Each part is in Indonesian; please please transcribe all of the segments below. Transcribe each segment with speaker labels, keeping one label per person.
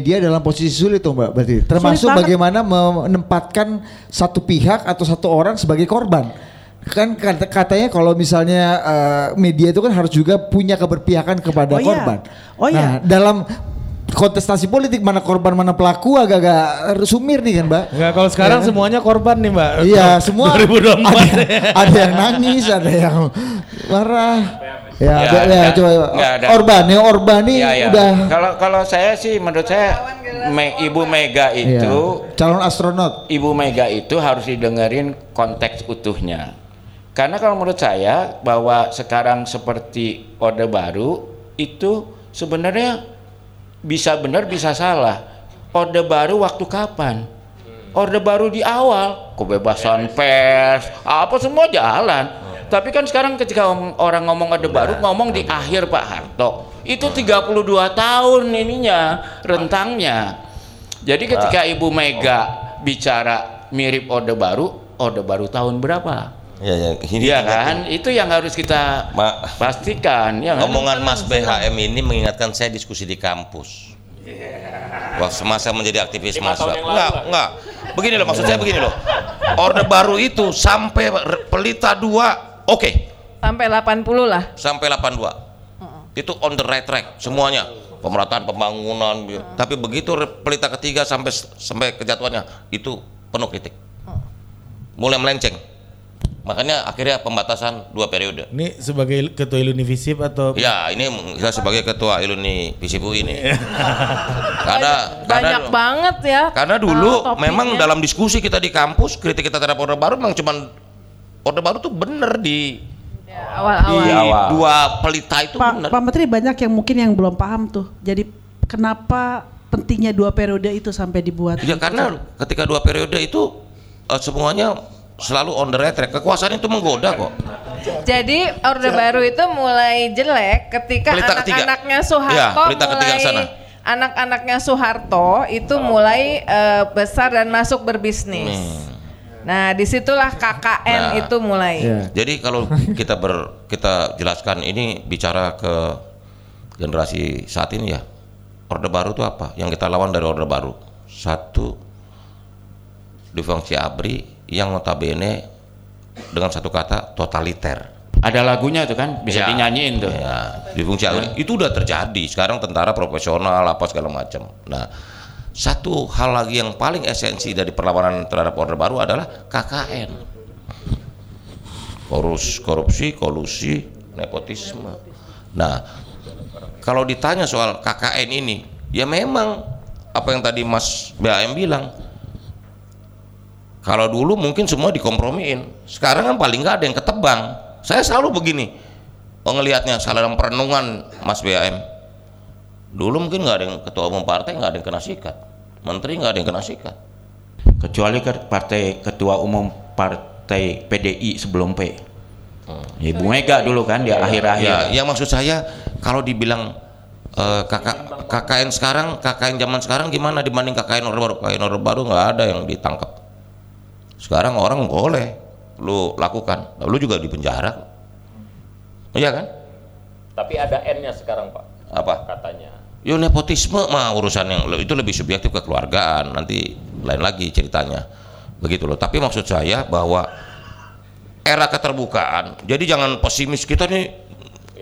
Speaker 1: media dalam posisi sulit tuh Mbak berarti. Termasuk bagaimana menempatkan satu pihak atau satu orang sebagai korban. Kan kata- katanya kalau misalnya eh, media itu kan harus juga punya keberpihakan kepada
Speaker 2: Oh iya.
Speaker 1: korban.
Speaker 2: Oh iya.
Speaker 1: Nah, dalam kontestasi politik mana korban mana pelaku agak-agak sumir nih kan, Mbak.
Speaker 3: Enggak kalau sekarang
Speaker 1: Ya
Speaker 3: semuanya korban nih mbak.
Speaker 1: Iya, semua
Speaker 3: 2024.
Speaker 1: ada, ada yang nangis, ada yang marah. Ya,
Speaker 4: Ya,
Speaker 1: ada, ya, coba
Speaker 4: ada.
Speaker 1: Orban, ya Orban nih
Speaker 4: Iya, iya.
Speaker 1: udah
Speaker 4: Kalau kalau saya sih menurut saya Me- Ibu Mega
Speaker 1: Iya.
Speaker 4: itu
Speaker 1: calon astronot.
Speaker 4: Ibu Mega itu harus didengerin konteks utuhnya. Karena kalau menurut saya bahwa sekarang seperti Orde Baru itu sebenarnya bisa benar bisa salah. Orde Baru waktu kapan? Orde Baru di awal, kebebasan pers, apa semua jalan. Tapi kan sekarang ketika orang ngomong Orde Baru ngomong di akhir Pak Harto. Itu 32 tahun ininya rentangnya. Jadi ketika Ibu Mega bicara mirip Orde Baru, Orde Baru tahun berapa?
Speaker 5: Ya, ya, ini
Speaker 4: Iya kan? Itu yang harus kita
Speaker 5: Ma-
Speaker 4: pastikan. Ya kan?
Speaker 5: Omongan Mas BHM ini mengingatkan saya diskusi di kampus. Wah, semasa menjadi aktivis mahasiswa. Enggak, enggak. Begini loh, maksud saya begini loh. Orde baru itu sampai pelita 2, oke.
Speaker 6: Sampai 80 lah.
Speaker 5: Sampai 82. Itu on the right track semuanya. Pemerataan pembangunan. Tapi begitu pelita ketiga sampai sampai kejatuhannya itu penuh kritik. Mulai melenceng. Makanya akhirnya pembatasan dua periode.
Speaker 3: Ini sebagai ketua Ilunivisip atau
Speaker 5: Ya, ini saya sebagai ketua Iluni Visipu ini. karena
Speaker 6: Banyak
Speaker 5: karena
Speaker 6: banget ya.
Speaker 5: karena dulu
Speaker 6: uh,
Speaker 5: memang dalam diskusi kita di kampus kritik kita terhadap Orde Baru memang cuman Orde Baru tuh bener di
Speaker 6: Ya,
Speaker 5: di
Speaker 6: awal-awal.
Speaker 4: awal.
Speaker 5: dua pelita itu
Speaker 2: Pak,
Speaker 5: bener.
Speaker 2: Pak Menteri banyak yang mungkin yang belum paham tuh. Jadi kenapa pentingnya dua periode itu sampai dibuat?
Speaker 5: Ya karena ketika dua periode itu eh, semuanya selalu on the right track. Kekuasaan itu menggoda kok.
Speaker 6: Jadi Orde Baru itu mulai jelek ketika anak-anaknya Soeharto
Speaker 5: Ya, pelita ketiga
Speaker 6: mulai
Speaker 5: sana.
Speaker 6: anak-anaknya Soeharto itu mulai eh, besar dan masuk berbisnis. Nah, di situlah KKN
Speaker 5: Nah.
Speaker 6: itu mulai.
Speaker 1: Iya.
Speaker 5: Jadi kalau kita ber kita jelaskan ini bicara ke generasi saat ini ya. Orde baru itu apa? Yang kita lawan dari Orde baru. Satu di fungsi ABRI yang notabene dengan satu kata totaliter.
Speaker 4: Ada lagunya tuh kan, bisa
Speaker 5: Ya.
Speaker 4: dinyanyiin tuh.
Speaker 5: Ya, di fungsi ABRI itu udah terjadi. Sekarang tentara profesional apa segala macam. Nah, satu hal lagi yang paling esensi dari perlawanan terhadap Orde Baru adalah KKN. Korus, korupsi, kolusi, nepotisme. Nah, kalau ditanya soal KKN ini, ya memang apa yang tadi Mas BAM bilang. Kalau dulu mungkin semua dikompromiin, sekarang kan paling nggak ada yang ketebang. Saya selalu begini, oh, ngelihatnya salah dalam perenungan Mas BAM. Dulu mungkin nggak ada yang ketua umum partai nggak ada yang kena sikat, menteri nggak ada yang kena sikat.
Speaker 4: Kecuali ke partai ketua umum partai PDI sebelum P. Ya, Ibu Mega dulu kan di akhir-akhir.
Speaker 5: Ya, yang maksud saya kalau dibilang eh, kakak KKN sekarang, KKN zaman sekarang gimana dibanding KKN Orde Baru? KKN Orde Baru nggak ada yang ditangkap. Sekarang orang boleh lu lakukan, lu juga di penjara. Iya kan?
Speaker 7: Tapi ada N-nya sekarang Pak,
Speaker 5: Apa?
Speaker 7: katanya.
Speaker 5: Yo nepotisme mah urusan yang itu lebih subjektif kekeluargaan nanti lain lagi ceritanya begitu loh tapi maksud saya bahwa era keterbukaan jadi jangan pesimis kita nih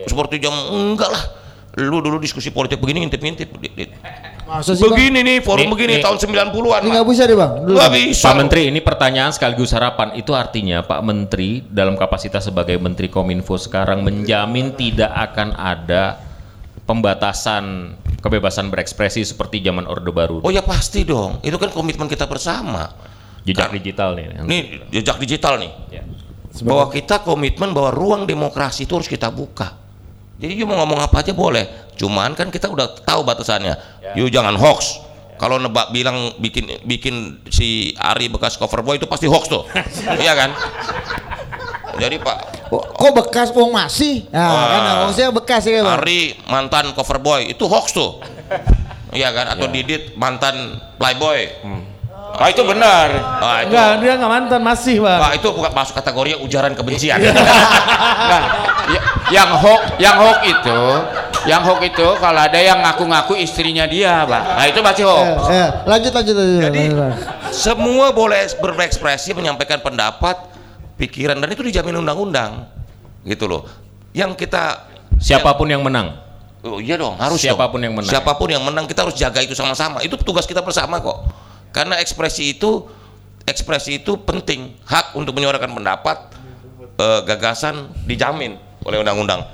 Speaker 5: seperti jam enggak lah lu dulu diskusi politik begini ngintip-ngintip
Speaker 1: Masa sih, Bang?
Speaker 5: begini nih forum
Speaker 7: Nih,
Speaker 5: begini
Speaker 7: nih.
Speaker 5: tahun 90-an
Speaker 1: Ini nggak bisa deh bang. Dulu.
Speaker 5: nggak bisa
Speaker 7: Pak. Menteri, ini pertanyaan sekaligus harapan. Itu artinya Pak Menteri dalam kapasitas sebagai Menteri Kominfo sekarang menjamin tidak akan ada pembatasan kebebasan berekspresi seperti zaman Orde Baru.
Speaker 5: oh ya pasti dong itu kan komitmen kita bersama
Speaker 7: Jejak
Speaker 5: Kan-
Speaker 7: digital nih.
Speaker 5: nih jejak digital nih
Speaker 7: Ya.
Speaker 5: bahwa kita komitmen bahwa ruang demokrasi itu harus kita buka. Jadi you mau ngomong apa aja boleh, cuman kan kita udah tahu batasannya. You jangan hoax. Kalau nebak bilang bikin bikin si Ari bekas cover boy itu pasti hoax tuh, iya kan? Jadi Pak
Speaker 1: Kok kok bekas wong masih? Nah,
Speaker 5: Ah.
Speaker 1: kan maksudnya bekas ya bang.
Speaker 5: Ari mantan cover boy itu hoax tuh, iya kan? Atau Didit mantan playboy,
Speaker 4: Oh itu benar.
Speaker 5: ah, itu,
Speaker 3: enggak dia nggak mantan masih bang.
Speaker 5: Wah, itu bukan masuk kategori ujaran kebencian.
Speaker 4: Nah, ya- yang hoax yang hoax itu Yang hoax itu kalau ada yang ngaku-ngaku istrinya dia, Pak. Nah, itu pasti hoax.
Speaker 1: Eh, eh, lanjut lanjut lanjut.
Speaker 5: Jadi
Speaker 1: lanjut,
Speaker 5: semua boleh berekspresi, menyampaikan pendapat, pikiran dan itu dijamin undang-undang. Gitu loh. Yang kita
Speaker 7: Siapa pun yang menang.
Speaker 5: Oh iya dong, harus
Speaker 7: Siapa pun
Speaker 5: dong.
Speaker 7: yang menang.
Speaker 5: Siapa pun yang menang kita harus jaga itu sama-sama. Itu tugas kita bersama kok. Karena ekspresi itu ekspresi itu penting, hak untuk menyuarakan pendapat, eh, gagasan dijamin oleh undang-undang.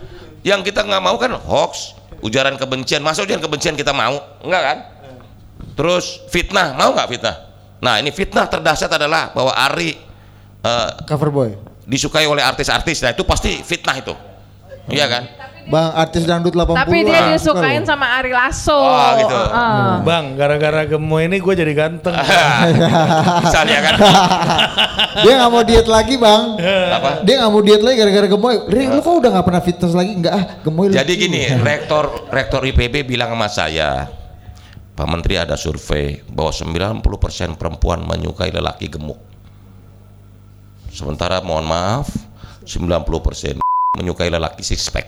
Speaker 5: Yang kita nggak mau kan hoax, ujaran kebencian. Masa ujaran kebencian kita mau? Enggak kan? Terus fitnah, mau nggak fitnah? Nah ini fitnah terdahsyat adalah bahwa Ari eh,
Speaker 1: Cover boy.
Speaker 5: disukai oleh artis-artis. Nah itu pasti fitnah itu, iya kan?
Speaker 1: Bang artis dangdut 80
Speaker 6: Tapi dia
Speaker 1: ah,
Speaker 6: disukain
Speaker 1: loh.
Speaker 6: sama Ari Lasso.
Speaker 5: Oh, gitu.
Speaker 6: Heeh.
Speaker 3: Bang, gara-gara gemoy ini gue jadi ganteng.
Speaker 5: Misalnya kan?
Speaker 1: Dia nggak mau diet lagi bang.
Speaker 5: Apa?
Speaker 1: Dia nggak mau diet lagi gara-gara gemoy. Ri, lu kok udah nggak pernah fitness lagi? Enggak ah, gemoy.
Speaker 5: Jadi
Speaker 1: lucu.
Speaker 5: gini, rektor rektor IPB bilang sama saya, Pak Menteri ada survei bahwa 90% perempuan menyukai lelaki gemuk. Sementara mohon maaf, 90% menyukai lelaki six pack.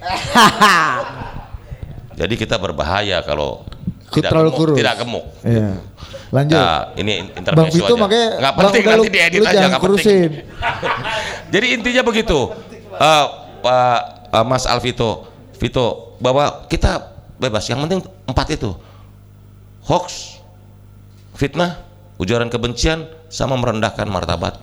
Speaker 5: Jadi kita berbahaya kalau tidak
Speaker 1: Terlalu
Speaker 5: gemuk,
Speaker 1: kurus.
Speaker 5: tidak gemuk.
Speaker 1: Iya. Lanjut.
Speaker 5: Nah, ini
Speaker 1: Bang Vito
Speaker 5: aja.
Speaker 1: makanya
Speaker 5: nggak penting nanti
Speaker 1: lu-
Speaker 5: diedit
Speaker 1: lu
Speaker 5: aja nggak penting. Jadi intinya begitu, Eh, Pak eh, Mas Alvito, Vito, bahwa kita bebas. Yang penting empat itu, hoax, fitnah, ujaran kebencian, sama merendahkan martabat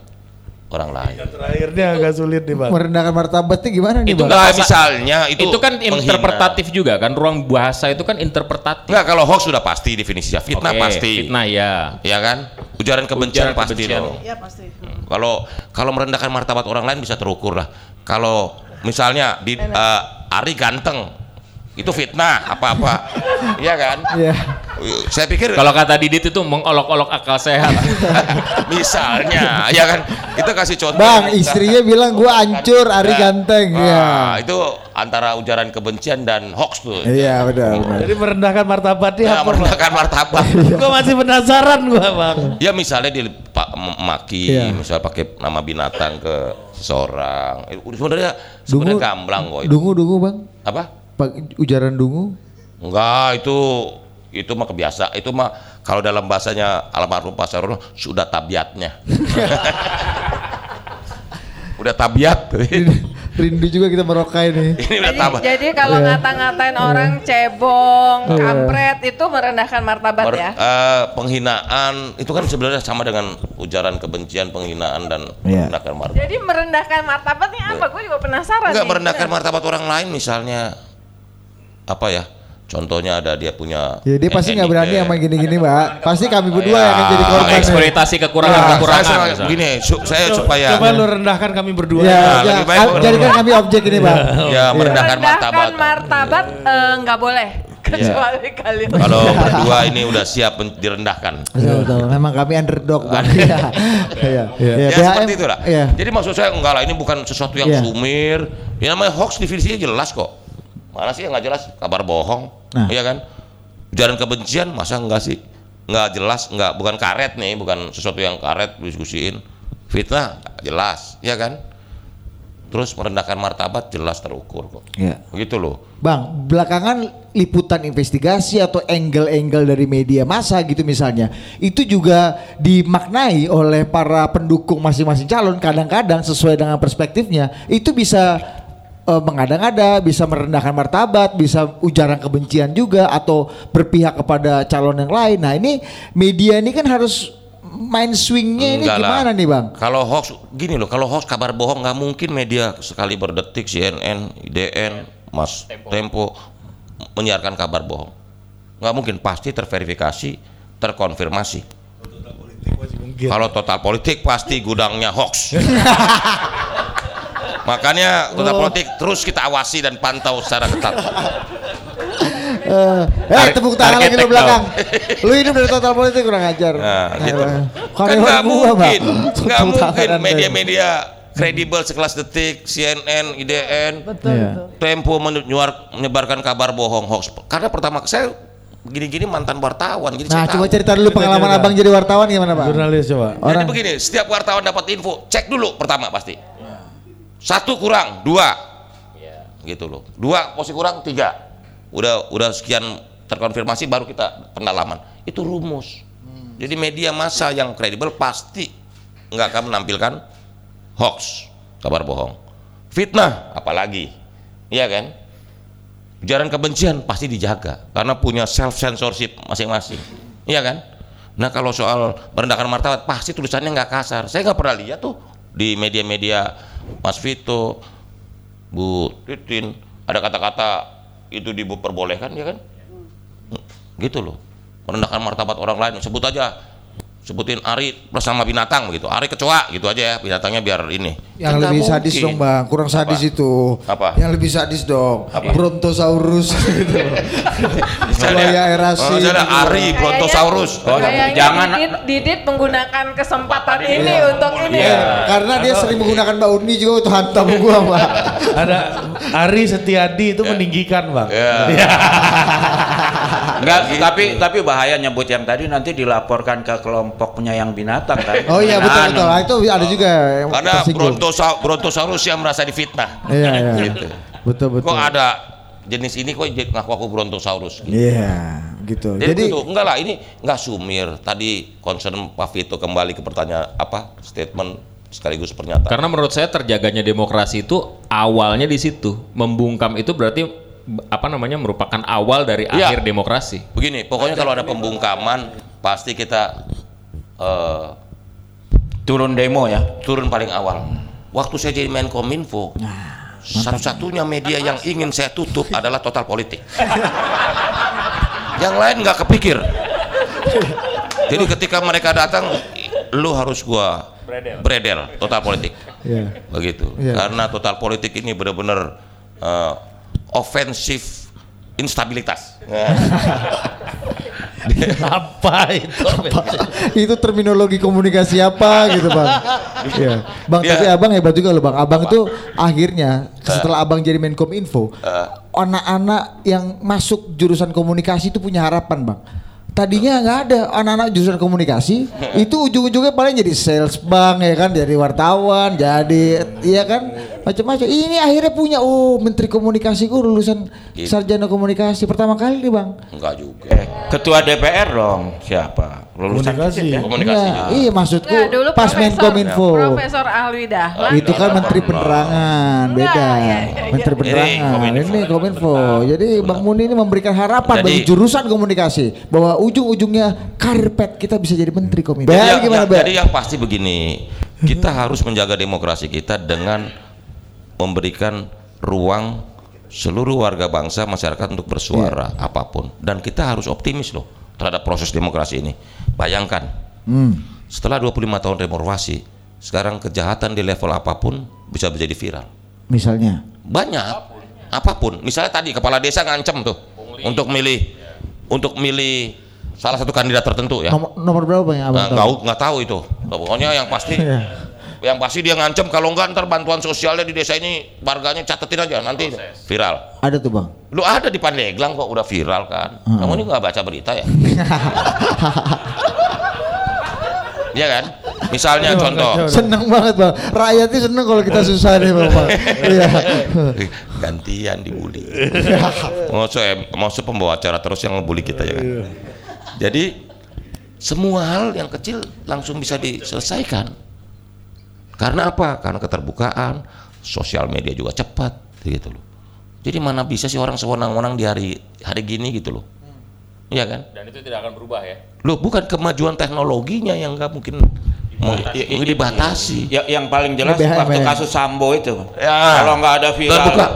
Speaker 5: orang lain.
Speaker 3: Terakhirnya agak sulit nih, Bang.
Speaker 1: Merendahkan martabatnya gimana nih
Speaker 7: Itu nggak
Speaker 5: Nah, misalnya itu,
Speaker 7: Itu, kan
Speaker 5: menghina.
Speaker 7: interpretatif juga kan, ruang bahasa itu kan interpretatif.
Speaker 5: Enggak, kalau hoax sudah pasti definisinya, fitnah
Speaker 7: Oke,
Speaker 5: pasti.
Speaker 7: Fitnah ya.
Speaker 5: Ya kan? Ujaran kebencian
Speaker 7: Ujaran
Speaker 5: pasti
Speaker 7: kebencian.
Speaker 5: dong.
Speaker 2: Iya pasti.
Speaker 5: Kalau kalau merendahkan martabat orang lain bisa terukur lah. Kalau misalnya di eh, Ari ganteng, itu fitnah apa-apa, iya kan?
Speaker 1: Iya.
Speaker 5: Saya pikir
Speaker 7: Kalau kata Didit itu mengolok-olok akal sehat.
Speaker 5: misalnya, ya kan? Kita kasih contoh.
Speaker 1: Bang, istrinya bilang gua hancur, Ari
Speaker 5: Nah,
Speaker 1: ganteng.
Speaker 5: ah,
Speaker 1: Iya.
Speaker 5: itu antara ujaran kebencian dan hoax tuh.
Speaker 1: Iya benar. benar.
Speaker 3: Jadi merendahkan martabatnya
Speaker 5: Ya,
Speaker 3: Bang?
Speaker 5: merendahkan martabat.
Speaker 3: Gue masih penasaran gue, Bang.
Speaker 5: ya misalnya di pak maki,
Speaker 1: Iya.
Speaker 5: misalnya pakai nama binatang ke seseorang. Sebenarnya sebenarnya gamblang kok itu.
Speaker 1: Dungu, dungu bang.
Speaker 5: Apa?
Speaker 1: Pak ujaran dungu.
Speaker 5: Enggak, itu itu mah kebiasa. Itu mah kalau dalam bahasanya almarhum Pak Sarono sudah tabiatnya. udah tabiat.
Speaker 1: Rindu juga kita merokai nih.
Speaker 5: Ini udah
Speaker 6: Jadi,
Speaker 5: tabiat.
Speaker 6: jadi kalau
Speaker 1: Iya.
Speaker 6: ngata-ngatain orang cebong,
Speaker 1: Iya.
Speaker 6: kampret itu merendahkan martabat
Speaker 5: Mer-
Speaker 6: ya.
Speaker 5: eh, penghinaan itu kan sebenarnya sama dengan ujaran kebencian, penghinaan dan
Speaker 1: Iya.
Speaker 5: merendahkan martabat.
Speaker 6: Jadi merendahkan martabatnya apa? Gue juga penasaran.
Speaker 5: Enggak
Speaker 6: nih.
Speaker 5: merendahkan martabat orang lain misalnya apa ya? Contohnya ada dia punya
Speaker 1: Ya dia pasti nggak berani sama gini-gini mbak. Pasti kami berdua
Speaker 5: Ya.
Speaker 1: yang akan jadi korban.
Speaker 7: Eksploitasi
Speaker 5: Nah,
Speaker 7: kekurangan-kekurangan.
Speaker 5: saya- saya-
Speaker 7: misalnya.
Speaker 5: begini, su- saya supaya
Speaker 3: Coba lu rendahkan kami berdua.
Speaker 1: Ya,
Speaker 5: Nah,
Speaker 1: ya,
Speaker 5: lebih baik
Speaker 1: ah, jadikan kami objek ini bang.
Speaker 5: ya merendahkan martabat.
Speaker 6: Merendahkan martabat eh, nggak boleh kecuali kalian.
Speaker 5: Kalau berdua ini udah siap direndahkan.
Speaker 1: Betul, betul. Memang kami underdog bang. Iya. Iya. Iya.
Speaker 5: Ya,
Speaker 1: BHM,
Speaker 5: seperti itu lah.
Speaker 1: Iya.
Speaker 5: Jadi maksud saya enggak lah ini bukan sesuatu yang
Speaker 1: Iya.
Speaker 5: sumir. Ya namanya hoax definisinya jelas kok. Mana sih yang nggak jelas? Kabar bohong.
Speaker 1: Nah.
Speaker 5: Iya kan? Ujaran kebencian masa enggak sih? Nggak jelas, nggak bukan karet nih, bukan sesuatu yang karet diskusiin. Fitnah jelas, ya kan? Terus merendahkan martabat jelas terukur kok.
Speaker 1: Iya.
Speaker 5: Begitu loh.
Speaker 1: Bang, belakangan liputan investigasi atau angle-angle dari media massa gitu misalnya, itu juga dimaknai oleh para pendukung masing-masing calon kadang-kadang sesuai dengan perspektifnya, itu bisa eh, mengada-ngada, bisa merendahkan martabat, bisa ujaran kebencian juga atau berpihak kepada calon yang lain. Nah, ini media ini kan harus main swingnya ini
Speaker 5: lah.
Speaker 1: gimana nih, Bang?
Speaker 5: Kalau hoax gini loh, kalau hoax kabar bohong nggak mungkin media sekali berdetik CNN, IDN, Mas Tempo menyiarkan kabar bohong. Nggak mungkin, pasti terverifikasi, terkonfirmasi. Kalau total politik pasti gudangnya hoax. Makanya total politik terus kita awasi dan pantau secara ketat.
Speaker 1: Eh, eh
Speaker 7: Tar-
Speaker 1: tepuk tangan lagi lu belakang. Lu hidup dari total politik kurang ajar.
Speaker 5: Nah, gitu.
Speaker 1: Eh,
Speaker 5: Kan nggak
Speaker 1: gua,
Speaker 5: mungkin, nggak
Speaker 1: Tepuk
Speaker 5: mungkin media-media kredibel sekelas Detik, CNN, IDN,
Speaker 2: Betul,
Speaker 1: Iya.
Speaker 2: betul.
Speaker 5: Tempo menyuar- menyebarkan kabar bohong hoax. Karena pertama saya gini-gini mantan wartawan, jadi
Speaker 1: Nah,
Speaker 5: saya
Speaker 1: coba
Speaker 5: tahu.
Speaker 1: cerita dulu pengalaman
Speaker 3: cerita.
Speaker 1: Abang jadi wartawan gimana, Pak?
Speaker 3: Jurnalis coba.
Speaker 5: Jadi
Speaker 1: Orang
Speaker 5: begini, setiap wartawan dapat info, cek dulu pertama pasti. Satu kurang, dua. Gitu loh. Dua posisi kurang, tiga. udah udah sekian terkonfirmasi baru kita pendalaman. Itu rumus. Jadi media massa yang kredibel pasti nggak akan menampilkan hoax, kabar bohong. Fitnah apalagi. Iya kan? Ujaran kebencian pasti dijaga karena punya self censorship masing-masing. Iya kan? Nah kalau soal merendahkan martabat pasti tulisannya nggak kasar. Saya nggak pernah lihat tuh di media-media Mas Vito, Bu Titin ada kata-kata itu diperbolehkan ya kan? Gitu loh. Merendahkan martabat orang lain. Sebut aja sebutin Ari bersama binatang begitu. Ari kecoa gitu aja ya binatangnya biar ini.
Speaker 1: Yang
Speaker 5: nggak
Speaker 1: lebih sadis
Speaker 5: mungkin.
Speaker 1: dong bang, kurang sadis
Speaker 5: Apa?
Speaker 1: itu.
Speaker 5: Apa?
Speaker 1: Yang lebih sadis dong,
Speaker 5: Apa?
Speaker 1: Brontosaurus gitu.
Speaker 5: Misalnya,
Speaker 1: Buaya erasi.
Speaker 5: oh, misalnya
Speaker 1: gitu.
Speaker 5: Ari Brontosaurus.
Speaker 4: Oh, jangan-
Speaker 6: Didit, Didit menggunakan kesempatan ini untuk ini.
Speaker 1: Eh, karena dia sering menggunakan Mbak Uni juga untuk hantam gua bang.
Speaker 3: Ada Ari Setiadi itu meninggikan bang.
Speaker 5: Ya.
Speaker 4: Enggak, tapi tapi bahaya nyebut yang tadi nanti dilaporkan ke kelompok penyayang binatang kan.
Speaker 1: Oh iya betul
Speaker 4: Nah,
Speaker 1: betul, Nah, itu ada juga yang
Speaker 5: Karena
Speaker 1: tersinggung.
Speaker 5: Brontosa- Brontosaurus yang merasa difitnah.
Speaker 1: Iya iya.
Speaker 5: Gitu.
Speaker 1: Betul betul.
Speaker 5: Kok ada jenis ini kok jadi ngaku aku Brontosaurus?
Speaker 1: Iya gitu.
Speaker 5: Jadi,
Speaker 1: Jadi
Speaker 5: gitu. enggak lah ini enggak sumir. Tadi concern Pak Vito kembali ke pertanyaan apa statement sekaligus pernyataan.
Speaker 7: Karena menurut saya terjaganya demokrasi itu awalnya di situ. Membungkam itu berarti apa namanya merupakan awal dari
Speaker 5: Iya.
Speaker 7: akhir demokrasi.
Speaker 5: Begini, pokoknya kalau ada pembungkaman pasti kita eh,
Speaker 4: turun demo ya.
Speaker 5: turun paling awal. Waktu saya jadi Menkominfo, satu-satunya media yang ingin saya tutup adalah Total Politik. yang lain nggak kepikir. Jadi ketika mereka datang, lu harus gua beredel Total Politik.
Speaker 1: Iya.
Speaker 5: Begitu.
Speaker 1: Iya.
Speaker 5: Karena Total Politik ini benar-benar eh, ofensif instabilitas.
Speaker 3: Apa itu?
Speaker 1: itu terminologi komunikasi apa gitu bang? Iya. Bang
Speaker 5: Dia-
Speaker 1: tapi abang hebat juga loh bang. Abang tuh akhirnya setelah abang jadi Menkom Info, anak-anak yang masuk jurusan komunikasi itu punya harapan bang. Tadinya nggak ada anak-anak jurusan komunikasi itu ujung-ujungnya paling jadi sales bang ya kan, jadi wartawan, jadi iya kan macam-macam. Ini akhirnya punya oh menteri komunikasi gue lulusan
Speaker 5: Gitu.
Speaker 1: sarjana komunikasi pertama kali nih bang.
Speaker 5: Enggak juga.
Speaker 4: Eh, ketua DPR dong siapa? Lulusan
Speaker 3: Komunikasi.
Speaker 4: Ya?
Speaker 5: Komunikasi.
Speaker 1: Iya, iya maksudku
Speaker 6: Enggak, dulu
Speaker 1: pas
Speaker 6: Profesor-
Speaker 1: Menkom Info.
Speaker 6: Profesor Alwi Dahlan.
Speaker 1: Itu kan Menteri Penerangan,
Speaker 6: Enggak,
Speaker 1: beda.
Speaker 6: iya, iya, iya.
Speaker 1: Menteri
Speaker 5: Ini
Speaker 1: Penerangan,
Speaker 5: Kominfo.
Speaker 1: ini Kominfo. Jadi Bang Muni ini memberikan harapan
Speaker 5: Jadi-
Speaker 1: bagi jurusan komunikasi bahwa ujung-ujungnya karir pet kita bisa jadi Menteri Kominfo.
Speaker 5: Jadi
Speaker 1: Bel
Speaker 5: yang,
Speaker 1: gimana, Bel?
Speaker 5: jadi yang pasti begini, kita harus menjaga demokrasi kita dengan memberikan ruang seluruh warga bangsa masyarakat untuk bersuara
Speaker 1: Iya.
Speaker 5: apa pun dan kita harus optimis loh terhadap proses demokrasi ini. Bayangkan
Speaker 1: Hmm.
Speaker 5: setelah 25 tahun reformasi, sekarang kejahatan di level apa pun bisa menjadi viral.
Speaker 1: Misalnya.
Speaker 5: Banyak apa pun. Misalnya tadi kepala desa ngancem tuh untuk milih untuk milih salah satu kandidat tertentu ya.
Speaker 1: Nomor, nomor berapa Abang
Speaker 5: Nah,
Speaker 1: tahu?
Speaker 5: nggak nggak tahu itu. Pokoknya yang pasti
Speaker 1: Iya.
Speaker 5: Yang pasti dia ngancem kalau enggak ntar bantuan sosialnya di desa ini warganya catetin aja nanti viral.
Speaker 1: Ada tuh Bang.
Speaker 5: Lu ada di Pandeglang kok udah viral kan?
Speaker 1: Hmm.
Speaker 5: Kamu ini nggak baca berita ya? Iya kan? Misalnya contoh
Speaker 1: Seneng banget Bang. Rakyatnya seneng kalau kita susah nih Bang. Bang. Iya.
Speaker 5: gantian dibully. Maksud maksud pembawa acara terus yang ngebully kita ya kan. Jadi semua hal yang kecil langsung bisa diselesaikan. Karena apa? Karena keterbukaan, sosial media juga cepat gitu loh. Jadi mana bisa sih orang sewenang-wenang di hari hari gini gitu loh. Iya kan?
Speaker 7: Dan itu tidak akan berubah ya.
Speaker 5: Loh bukan kemajuan teknologinya yang nggak mungkin mau
Speaker 4: I- i-
Speaker 5: dibatasi.
Speaker 4: Ya, yang paling jelas
Speaker 1: BHM
Speaker 4: waktu
Speaker 1: ya.
Speaker 4: kasus Sambo itu.
Speaker 5: Ya.
Speaker 4: Kalau nggak ada viral.
Speaker 5: terbuka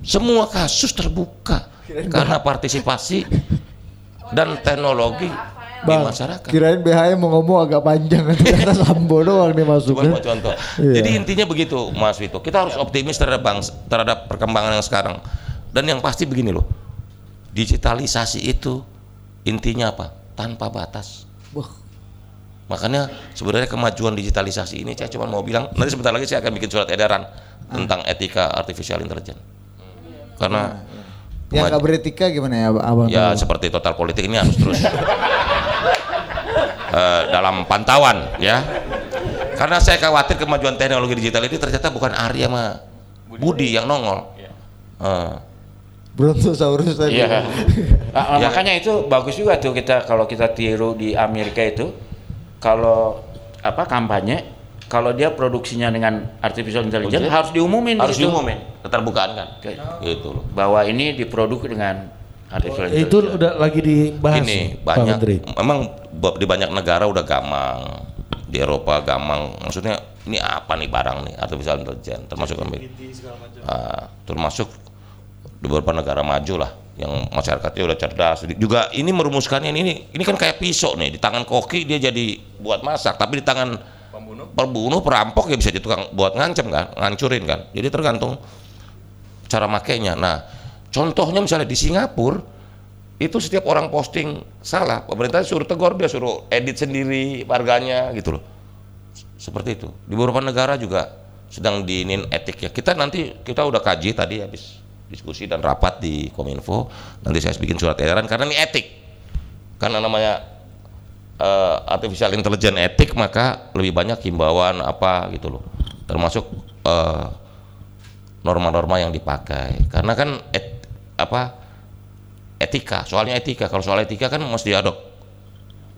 Speaker 5: semua kasus terbuka karena partisipasi dan teknologi di
Speaker 1: Bang,
Speaker 5: masyarakat
Speaker 1: kirain BHM mau ngomong agak panjang ternyata Sambo doang nih
Speaker 5: Cuma
Speaker 1: masuknya.
Speaker 5: buat contoh.
Speaker 1: Iya.
Speaker 5: Jadi intinya begitu, Mas Vito. Kita harus optimis terhadap bangsa, terhadap perkembangan yang sekarang. Dan yang pasti begini loh, digitalisasi itu intinya apa? Tanpa batas.
Speaker 1: Wah.
Speaker 5: Makanya sebenarnya kemajuan digitalisasi ini saya cuma mau bilang nanti sebentar lagi saya akan bikin surat edaran tentang etika artificial intelligence. Karena
Speaker 1: Yang nggak beretika gimana ya Abang?
Speaker 5: ya
Speaker 1: tahu?
Speaker 5: seperti total politik ini harus terus eh, dalam pantauan ya karena saya khawatir kemajuan teknologi digital ini ternyata bukan Arya sama Budi yang nongol Eh,
Speaker 1: Brontosaurus tadi.
Speaker 4: Iya. Nah,
Speaker 5: Ya.
Speaker 4: Makanya itu bagus juga tuh kita kalau kita tiru di Amerika itu kalau apa kampanye kalau dia produksinya dengan artificial intelligence
Speaker 5: Ujian.
Speaker 4: harus diumumin di
Speaker 5: harus
Speaker 4: situ.
Speaker 5: diumumin keterbukaan kan?
Speaker 4: Oke.
Speaker 5: gitu loh.
Speaker 4: Bahwa ini diproduk dengan artificial
Speaker 3: Itu
Speaker 4: intelligence.
Speaker 3: udah lagi dibahas
Speaker 5: ini banyak memang di banyak negara udah gamang. Di Eropa gamang. Maksudnya ini apa nih barang nih artificial intelligence? Termasuk Amerika Ah, termasuk di beberapa negara maju lah yang masyarakatnya udah cerdas. Juga ini merumuskannya ini ini kan kayak pisau nih. Di tangan koki dia jadi buat masak tapi di tangan pembunuh? Perampok ya bisa jadi tukang buat ngancem kan ngancurin kan. Jadi tergantung cara makainya. Nah contohnya misalnya di Singapura itu setiap orang posting salah pemerintah suruh tegur dia suruh edit sendiri warganya gitu loh. Seperti itu. Di beberapa negara juga sedang diinin etik ya kita nanti kita udah kaji tadi habis diskusi dan rapat di kominfo nanti saya bikin surat edaran karena ini etik. Karena namanya eh, artificial intelligence etik maka lebih banyak himbauan apa gitu loh. Termasuk eh, norma-norma yang dipakai. Karena kan et- apa etika soalnya etika. Kalau soal etika kan mesti ada